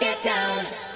get down.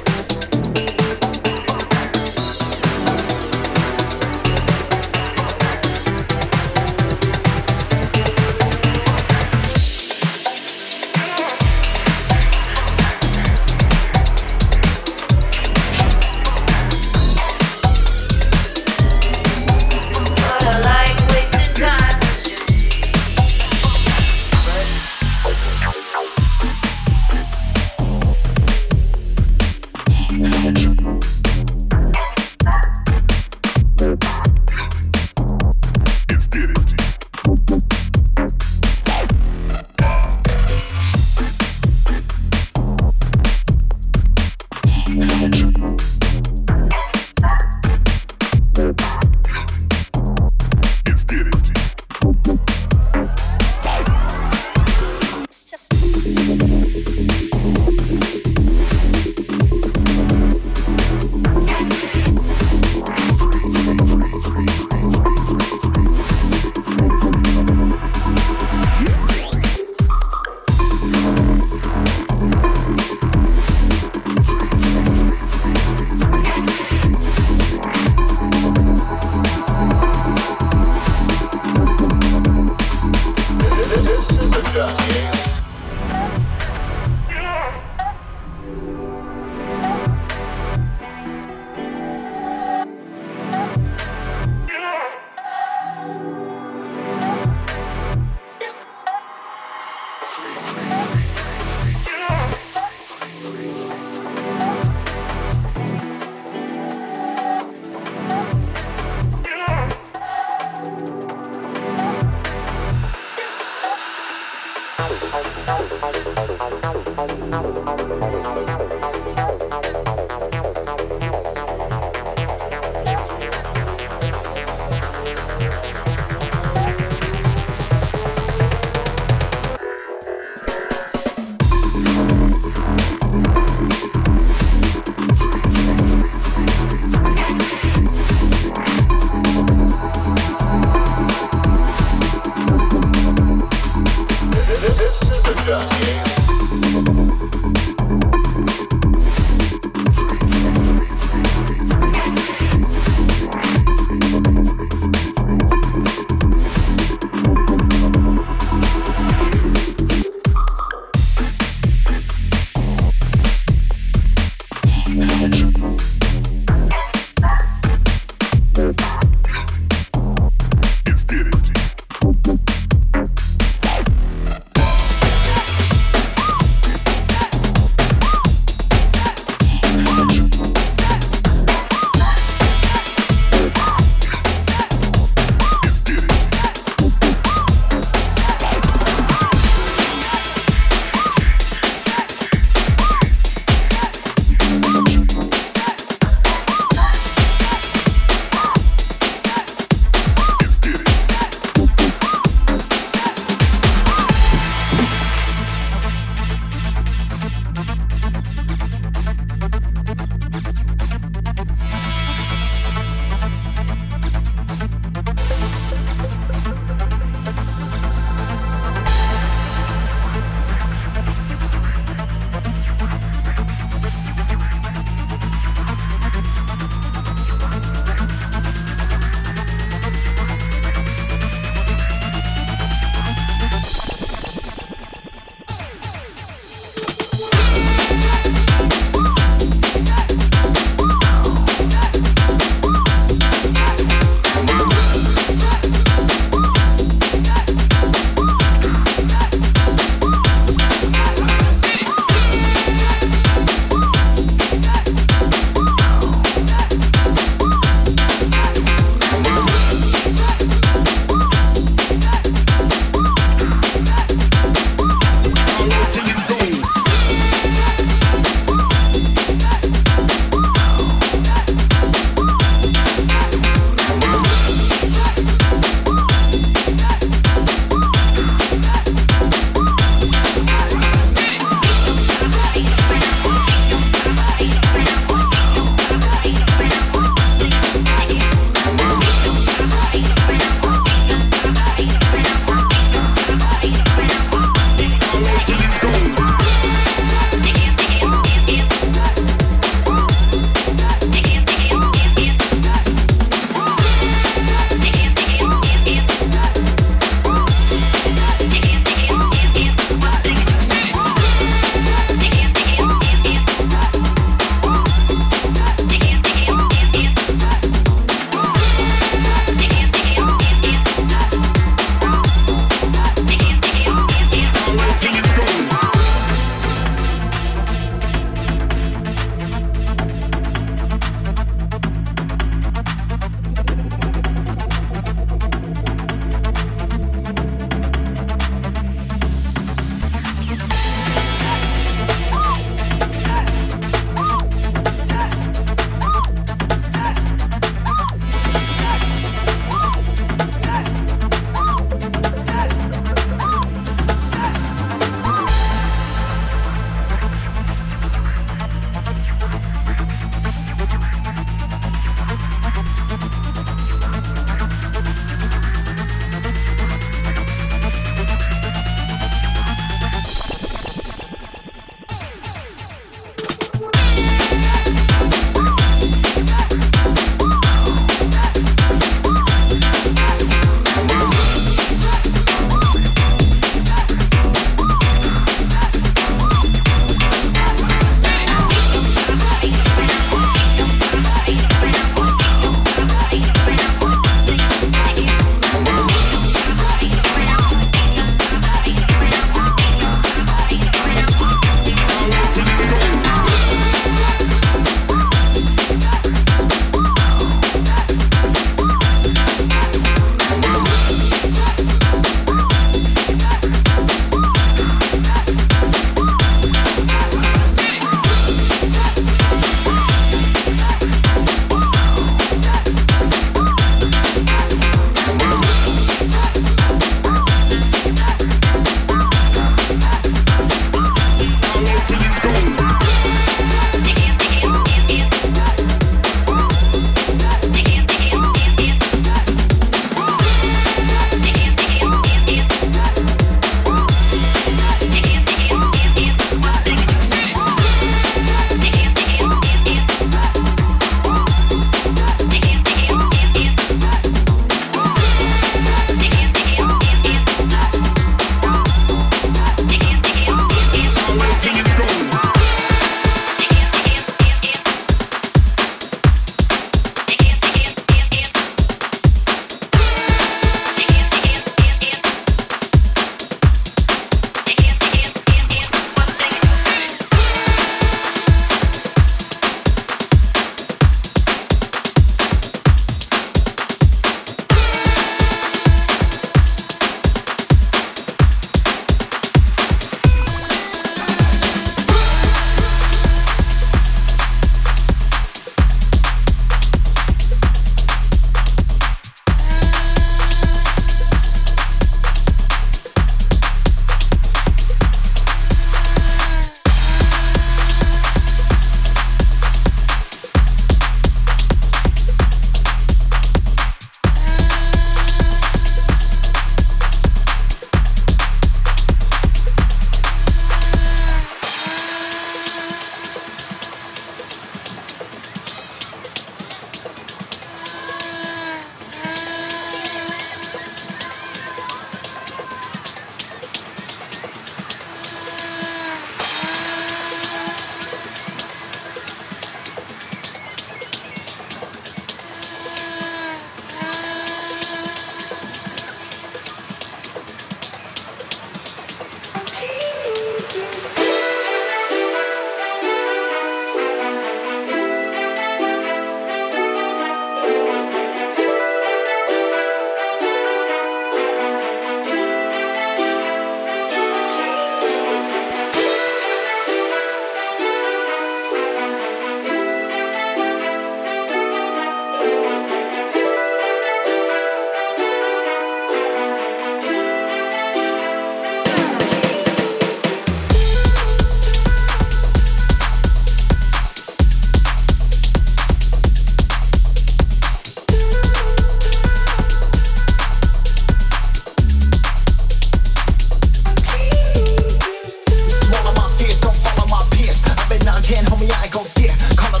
cycles, yeah, color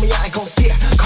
me I ain't gon' steer.